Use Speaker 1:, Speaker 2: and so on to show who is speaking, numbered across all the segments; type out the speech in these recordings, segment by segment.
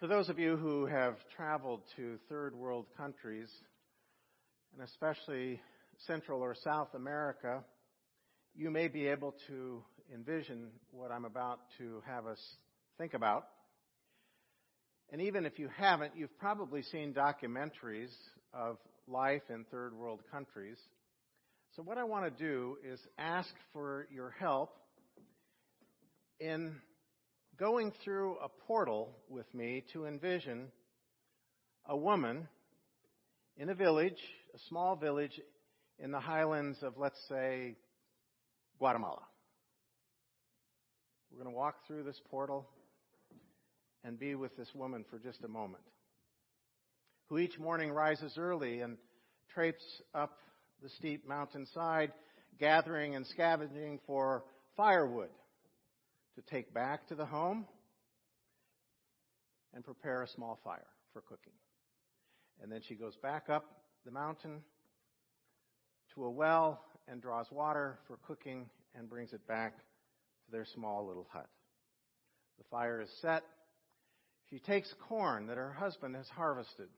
Speaker 1: For those of you who have traveled to third world countries, and especially Central or South America, you may be able to envision what I'm about to have us think about. And even if you haven't, you've probably seen documentaries of life in third world countries. So, what I want to do is ask for your help in going through a portal with me to envision a woman in a village, a small village in the highlands of, let's say, Guatemala. We're going to walk through this portal and be with this woman for just a moment, who each morning rises early and traipses up the steep mountainside, gathering and scavenging for firewood to take back to the home and prepare a small fire for cooking. And then she goes back up the mountain to a well and draws water for cooking and brings it back to their small little hut. The fire is set. She takes corn that her husband has harvested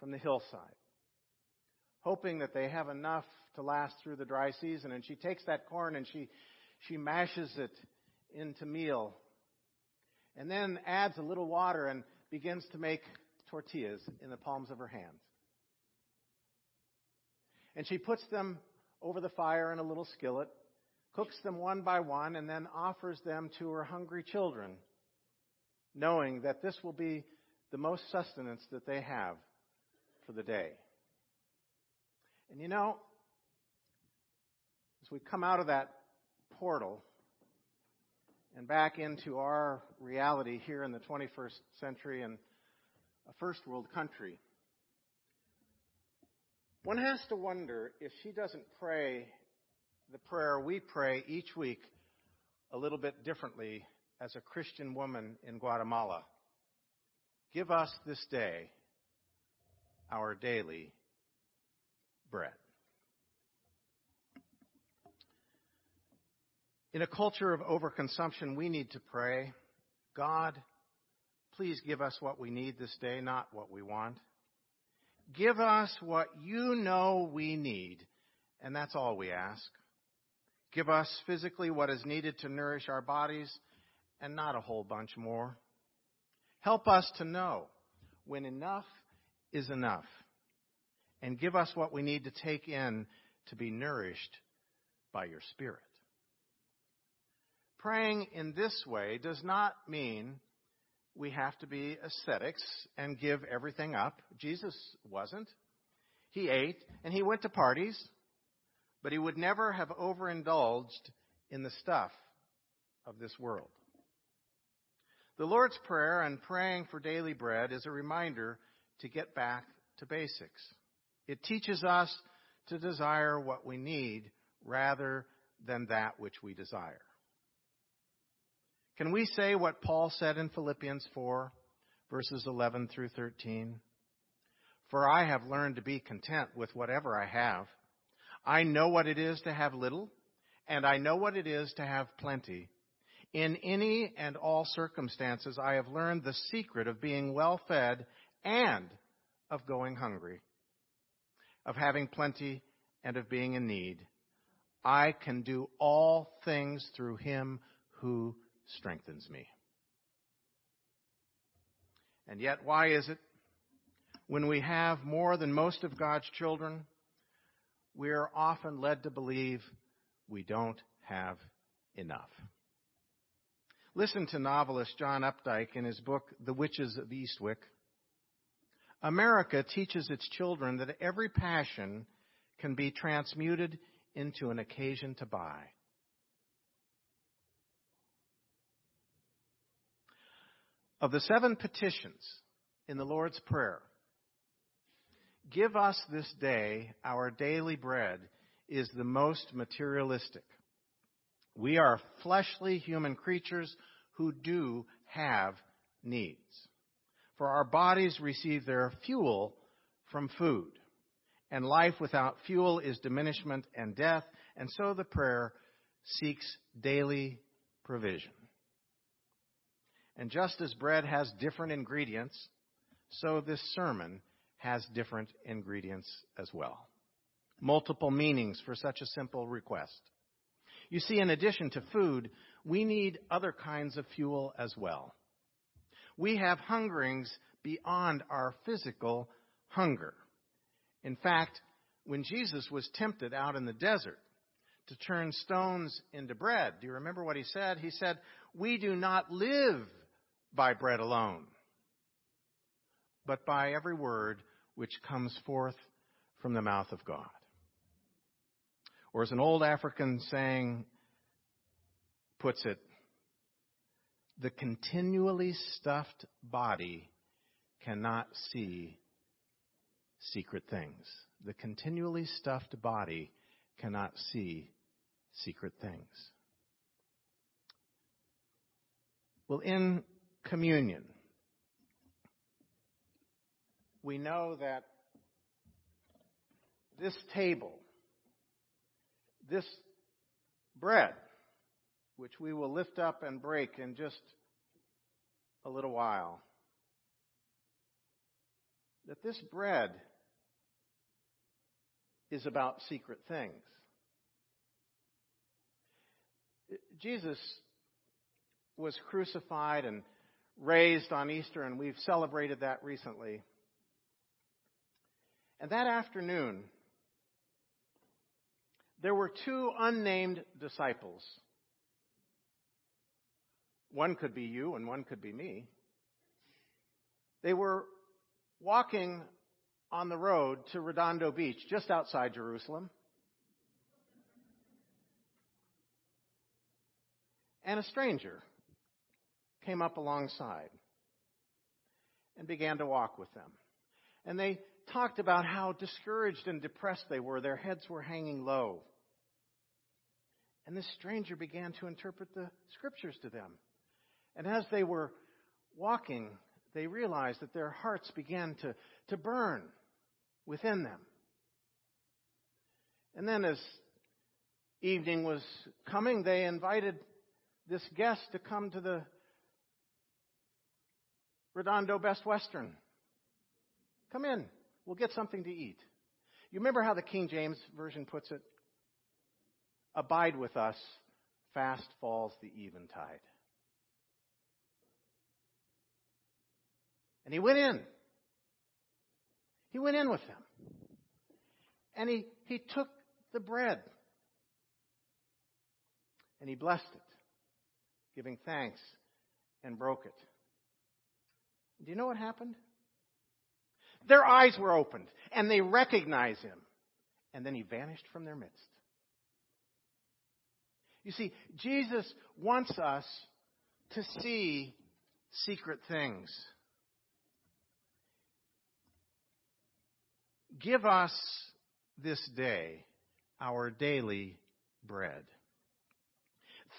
Speaker 1: from the hillside, hoping that they have enough to last through the dry season. And she takes that corn and she, she mashes it into meal and then adds a little water and begins to make tortillas in the palms of her hands. And she puts them over the fire in a little skillet, cooks them one by one, and then offers them to her hungry children, knowing that this will be the most sustenance that they have for the day. And you know, as we come out of that portal and back into our reality here in the 21st century and a first world country, one has to wonder if she doesn't pray the prayer we pray each week a little bit differently as a Christian woman in Guatemala. Give us this day our daily bread. In a culture of overconsumption, we need to pray, God, please give us what we need this day, not what we want. Give us what you know we need, and that's all we ask. Give us physically what is needed to nourish our bodies, and not a whole bunch more. Help us to know when enough is enough, and give us what we need to take in to be nourished by your Spirit. Praying in this way does not mean we have to be ascetics and give everything up. Jesus wasn't. He ate and he went to parties, but he would never have overindulged in the stuff of this world. The Lord's Prayer and praying for daily bread is a reminder to get back to basics. It teaches us to desire what we need rather than that which we desire. Can we say what Paul said in Philippians 4, verses 11 through 13? For I have learned to be content with whatever I have. I know what it is to have little, and I know what it is to have plenty. In any and all circumstances, I have learned the secret of being well fed and of going hungry, of having plenty and of being in need. I can do all things through him who strengthens me. And yet, why is it when we have more than most of God's children, we are often led to believe we don't have enough? Listen to novelist John Updike in his book, The Witches of Eastwick. America teaches its children that every passion can be transmuted into an occasion to buy. Of the seven petitions in the Lord's Prayer, give us this day our daily bread is the most materialistic. We are fleshly human creatures who do have needs. For our bodies receive their fuel from food, and life without fuel is diminishment and death, and so the prayer seeks daily provision. And just as bread has different ingredients, so this sermon has different ingredients as well. Multiple meanings for such a simple request. You see, in addition to food, we need other kinds of fuel as well. We have hungerings beyond our physical hunger. In fact, when Jesus was tempted out in the desert to turn stones into bread, do you remember what he said? He said, We do not live by bread alone, but by every word which comes forth from the mouth of God. Or as an old African saying puts it, the continually stuffed body cannot see secret things. The continually stuffed body cannot see secret things. Well, in communion, we know that this table, this bread, which we will lift up and break in just a little while, that this bread is about secret things. Jesus was crucified and raised on Easter, and we've celebrated that recently. And that afternoon, there were two unnamed disciples. One could be you, and one could be me. They were walking on the road to Redondo Beach, just outside Jerusalem. And a stranger came up alongside and began to walk with them. And they talked about how discouraged and depressed they were. Their heads were hanging low. And this stranger began to interpret the scriptures to them. And as they were walking, they realized that their hearts began to, to burn within them. And then, as evening was coming, they invited this guest to come to the Redondo Best Western. Come in. We'll get something to eat. You remember how the King James Version puts it? Abide with us, fast falls the eventide. And he went in. He went in with them. And he, he took the bread. And he blessed it, giving thanks, and broke it. Do you know what happened? Their eyes were opened, and they recognized him. And then he vanished from their midst. You see, Jesus wants us to see secret things. Give us this day our daily bread.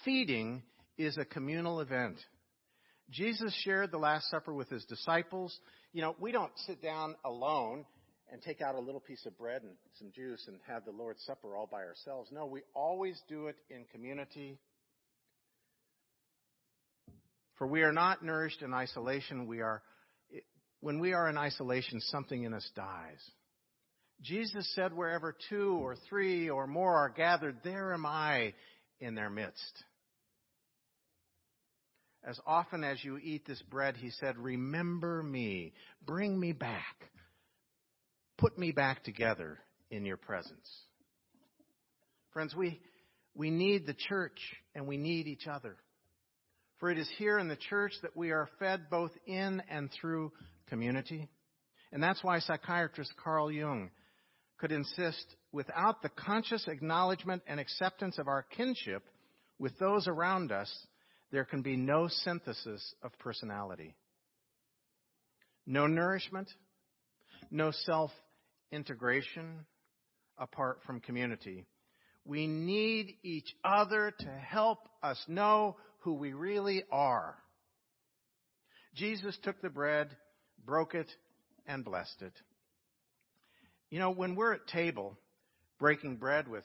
Speaker 1: Feeding is a communal event. Jesus shared the Last Supper with his disciples. You know, we don't sit down alone and take out a little piece of bread and some juice and have the Lord's Supper all by ourselves. No, we always do it in community. For we are not nourished in isolation. We are, when we are in isolation, something in us dies. Jesus said, Wherever two or three or more are gathered, there am I in their midst. As often as you eat this bread, he said, Remember me. Bring me back. Put me back together in your presence. Friends, we, we need the church and we need each other. For it is here in the church that we are fed both in and through community. And that's why psychiatrist Carl Jung could insist without the conscious acknowledgement and acceptance of our kinship with those around us, there can be no synthesis of personality. No nourishment, no self integration apart from community. We need each other to help us know who we really are. Jesus took the bread, broke it, and blessed it. You know, when we're at table breaking bread with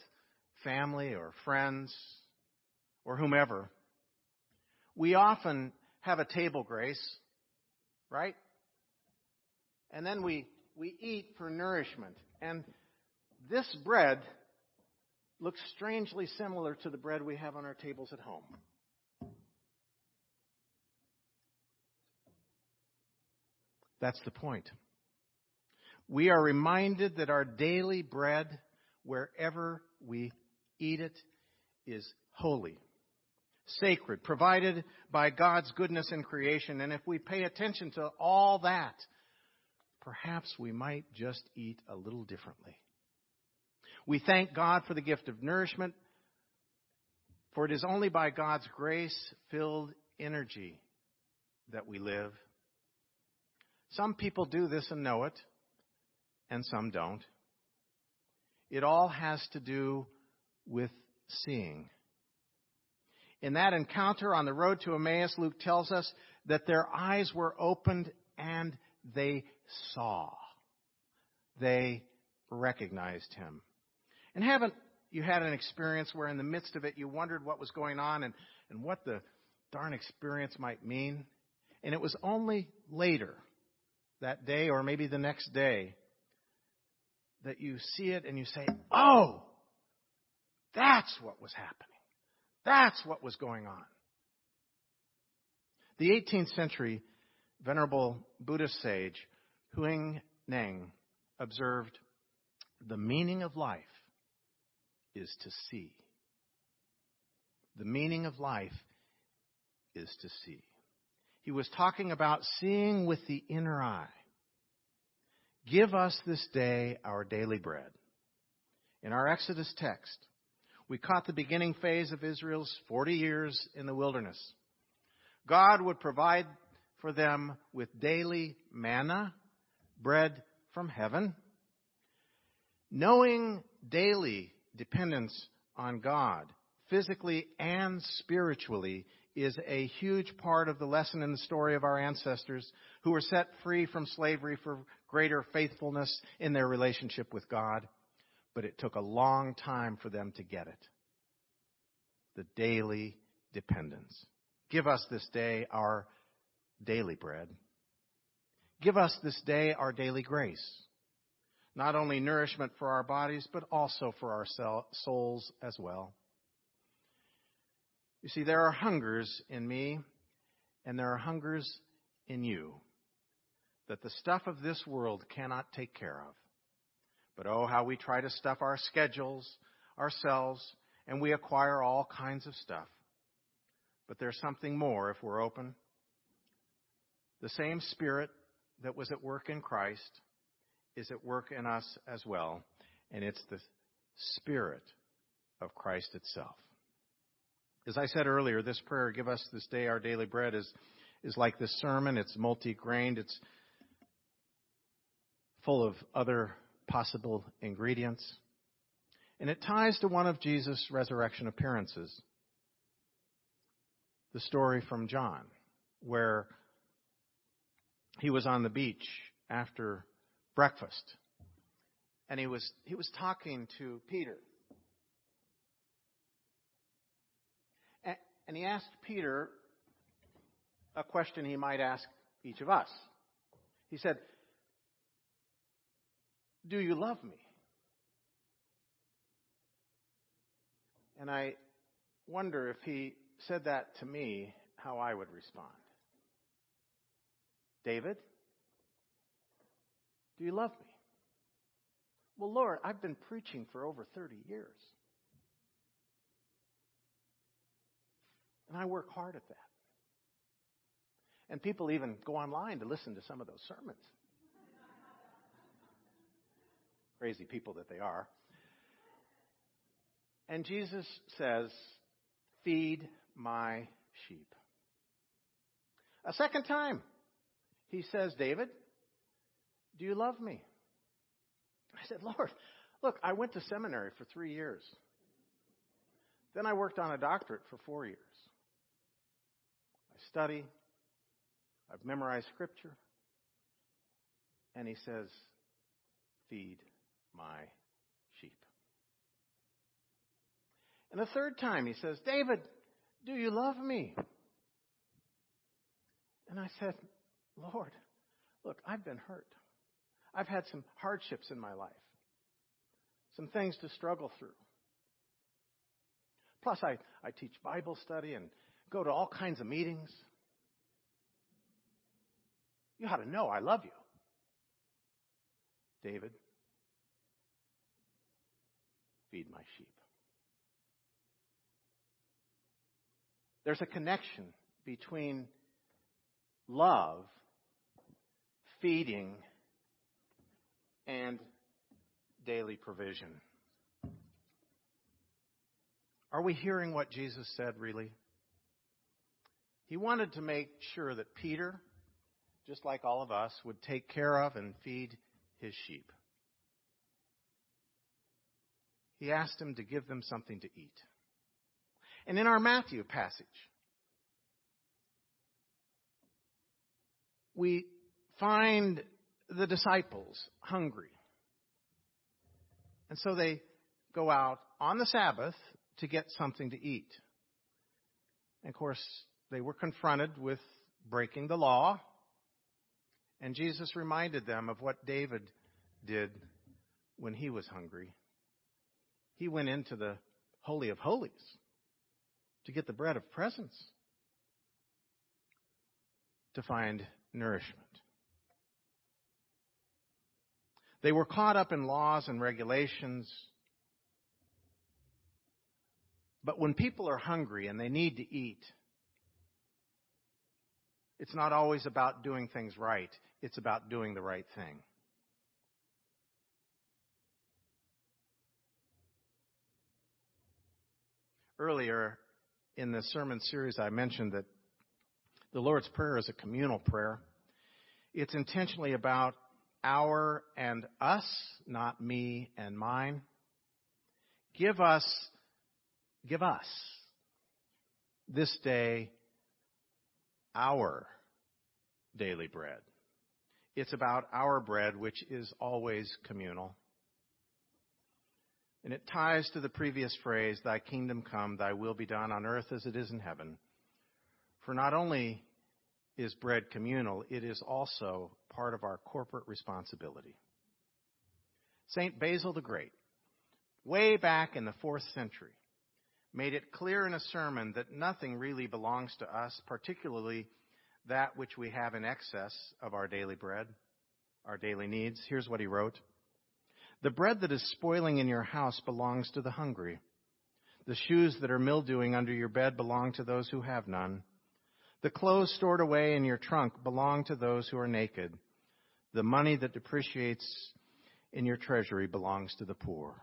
Speaker 1: family or friends or whomever, we often have a table grace, right? And then we, we eat for nourishment. And this bread looks strangely similar to the bread we have on our tables at home. That's the point. We are reminded that our daily bread, wherever we eat it, is holy, sacred, provided by God's goodness in creation. And if we pay attention to all that, perhaps we might just eat a little differently. We thank God for the gift of nourishment, for it is only by God's grace filled energy that we live. Some people do this and know it, and some don't. It all has to do with seeing. In that encounter on the road to Emmaus, Luke tells us that their eyes were opened and they saw. They recognized him. And haven't you had an experience where in the midst of it you wondered what was going on and, and what the darn experience might mean? And it was only later that day or maybe the next day that you see it and you say, Oh, that's what was happening. That's what was going on. The 18th century Venerable Buddhist sage Huang Neng observed, The meaning of life is to see. The meaning of life is to see. He was talking about seeing with the inner eye. Give us this day our daily bread. In our Exodus text, we caught the beginning phase of Israel's 40 years in the wilderness. God would provide for them with daily manna, bread from heaven. Knowing daily dependence on God, physically and spiritually, is a huge part of the lesson in the story of our ancestors who were set free from slavery for greater faithfulness in their relationship with God. But it took a long time for them to get it. The daily dependence. Give us this day our daily bread. Give us this day our daily grace. Not only nourishment for our bodies, but also for our souls as well. You see, there are hungers in me, and there are hungers in you that the stuff of this world cannot take care of. But oh, how we try to stuff our schedules, ourselves, and we acquire all kinds of stuff. But there's something more if we're open. The same Spirit that was at work in Christ is at work in us as well, and it's the Spirit of Christ itself. As I said earlier, this prayer, give us this day our daily bread, is, is like this sermon. It's multi grained, it's full of other possible ingredients. And it ties to one of Jesus' resurrection appearances. The story from John, where he was on the beach after breakfast. And he was, he was talking to Peter. And he asked Peter a question he might ask each of us. He said, Do you love me? And I wonder if he said that to me, how I would respond. David, do you love me? Well, Lord, I've been preaching for over 30 years. And I work hard at that. And people even go online to listen to some of those sermons. Crazy people that they are. And Jesus says, Feed my sheep. A second time, he says, David, do you love me? I said, Lord, look, I went to seminary for three years. Then I worked on a doctorate for four years I study. I've memorized scripture. And he says, Feed my sheep. And the third time he says, David, do you love me? And I said, Lord, look, I've been hurt. I've had some hardships in my life, some things to struggle through. Plus, I, I teach Bible study and go to all kinds of meetings. You ought to know I love you. David, feed my sheep. There's a connection between love, feeding, and daily provision. Are we hearing what Jesus said, really? He wanted to make sure that Peter, just like all of us, would take care of and feed his sheep. He asked him to give them something to eat. And in our Matthew passage, we find the disciples hungry. And so they go out on the Sabbath to get something to eat. And of course, they were confronted with breaking the law. And Jesus reminded them of what David did when he was hungry. He went into the Holy of Holies to get the bread of presence to find nourishment. They were caught up in laws and regulations but when people are hungry and they need to eat, it's not always about doing things right. It's about doing the right thing. Earlier in the sermon series, I mentioned that the Lord's Prayer is a communal prayer. It's intentionally about our and us, not me and mine. Give us Give us this day our daily bread. It's about our bread, which is always communal. And it ties to the previous phrase, Thy kingdom come, Thy will be done on earth as it is in heaven. For not only is bread communal, it is also part of our corporate responsibility. St. Basil the Great, way back in the fourth century, made it clear in a sermon that nothing really belongs to us, particularly that which we have in excess of our daily bread, our daily needs. Here's what he wrote The bread that is spoiling in your house belongs to the hungry. The shoes that are mildewing under your bed belong to those who have none. The clothes stored away in your trunk belong to those who are naked. The money that depreciates in your treasury belongs to the poor.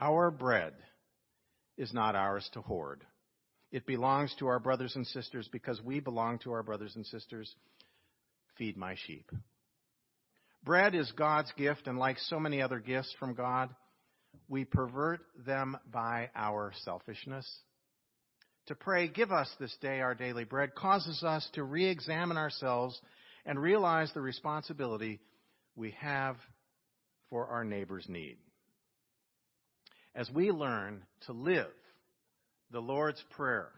Speaker 1: Our bread is not ours to hoard. It belongs to our brothers and sisters because we belong to our brothers and sisters. Feed my sheep. Bread is God's gift, and like so many other gifts from God, we pervert them by our selfishness. To pray, give us this day our daily bread, causes us to re examine ourselves and realize the responsibility we have for our neighbor's need as we learn to live the Lord's Prayer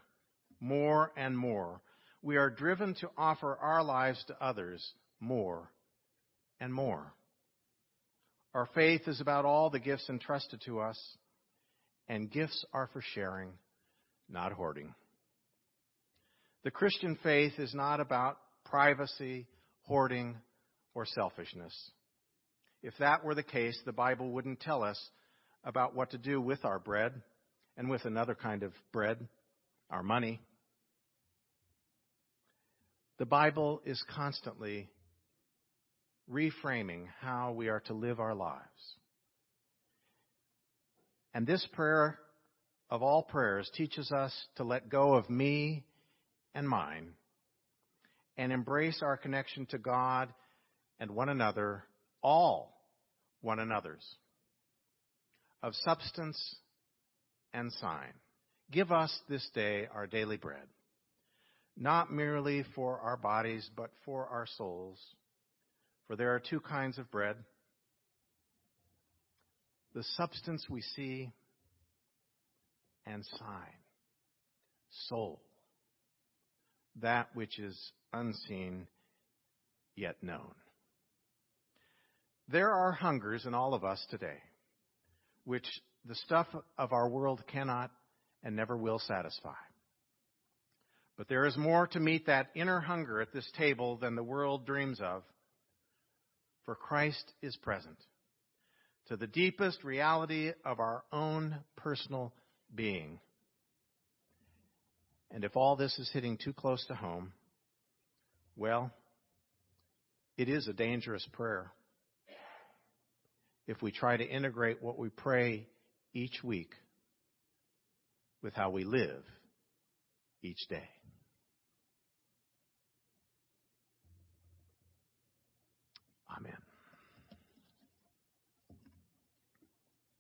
Speaker 1: more and more, we are driven to offer our lives to others more and more. Our faith is about all the gifts entrusted to us, and gifts are for sharing, not hoarding. The Christian faith is not about privacy, hoarding, or selfishness. If that were the case, the Bible wouldn't tell us about what to do with our bread and with another kind of bread, our money. The Bible is constantly reframing how we are to live our lives. And this prayer of all prayers teaches us to let go of me and mine and embrace our connection to God and one another, all one another's of substance and sign. Give us this day our daily bread, not merely for our bodies, but for our souls. For there are two kinds of bread the substance we see, and sign, soul. that which is unseen yet known. There are hungers in all of us today, which the stuff of our world cannot and never will satisfy. But there is more to meet that inner hunger at this table than the world dreams of, for Christ is present to the deepest reality of our own personal being. And if all this is hitting too close to home, well, it is a dangerous prayer. If we try to integrate what we pray each week with how we live each day.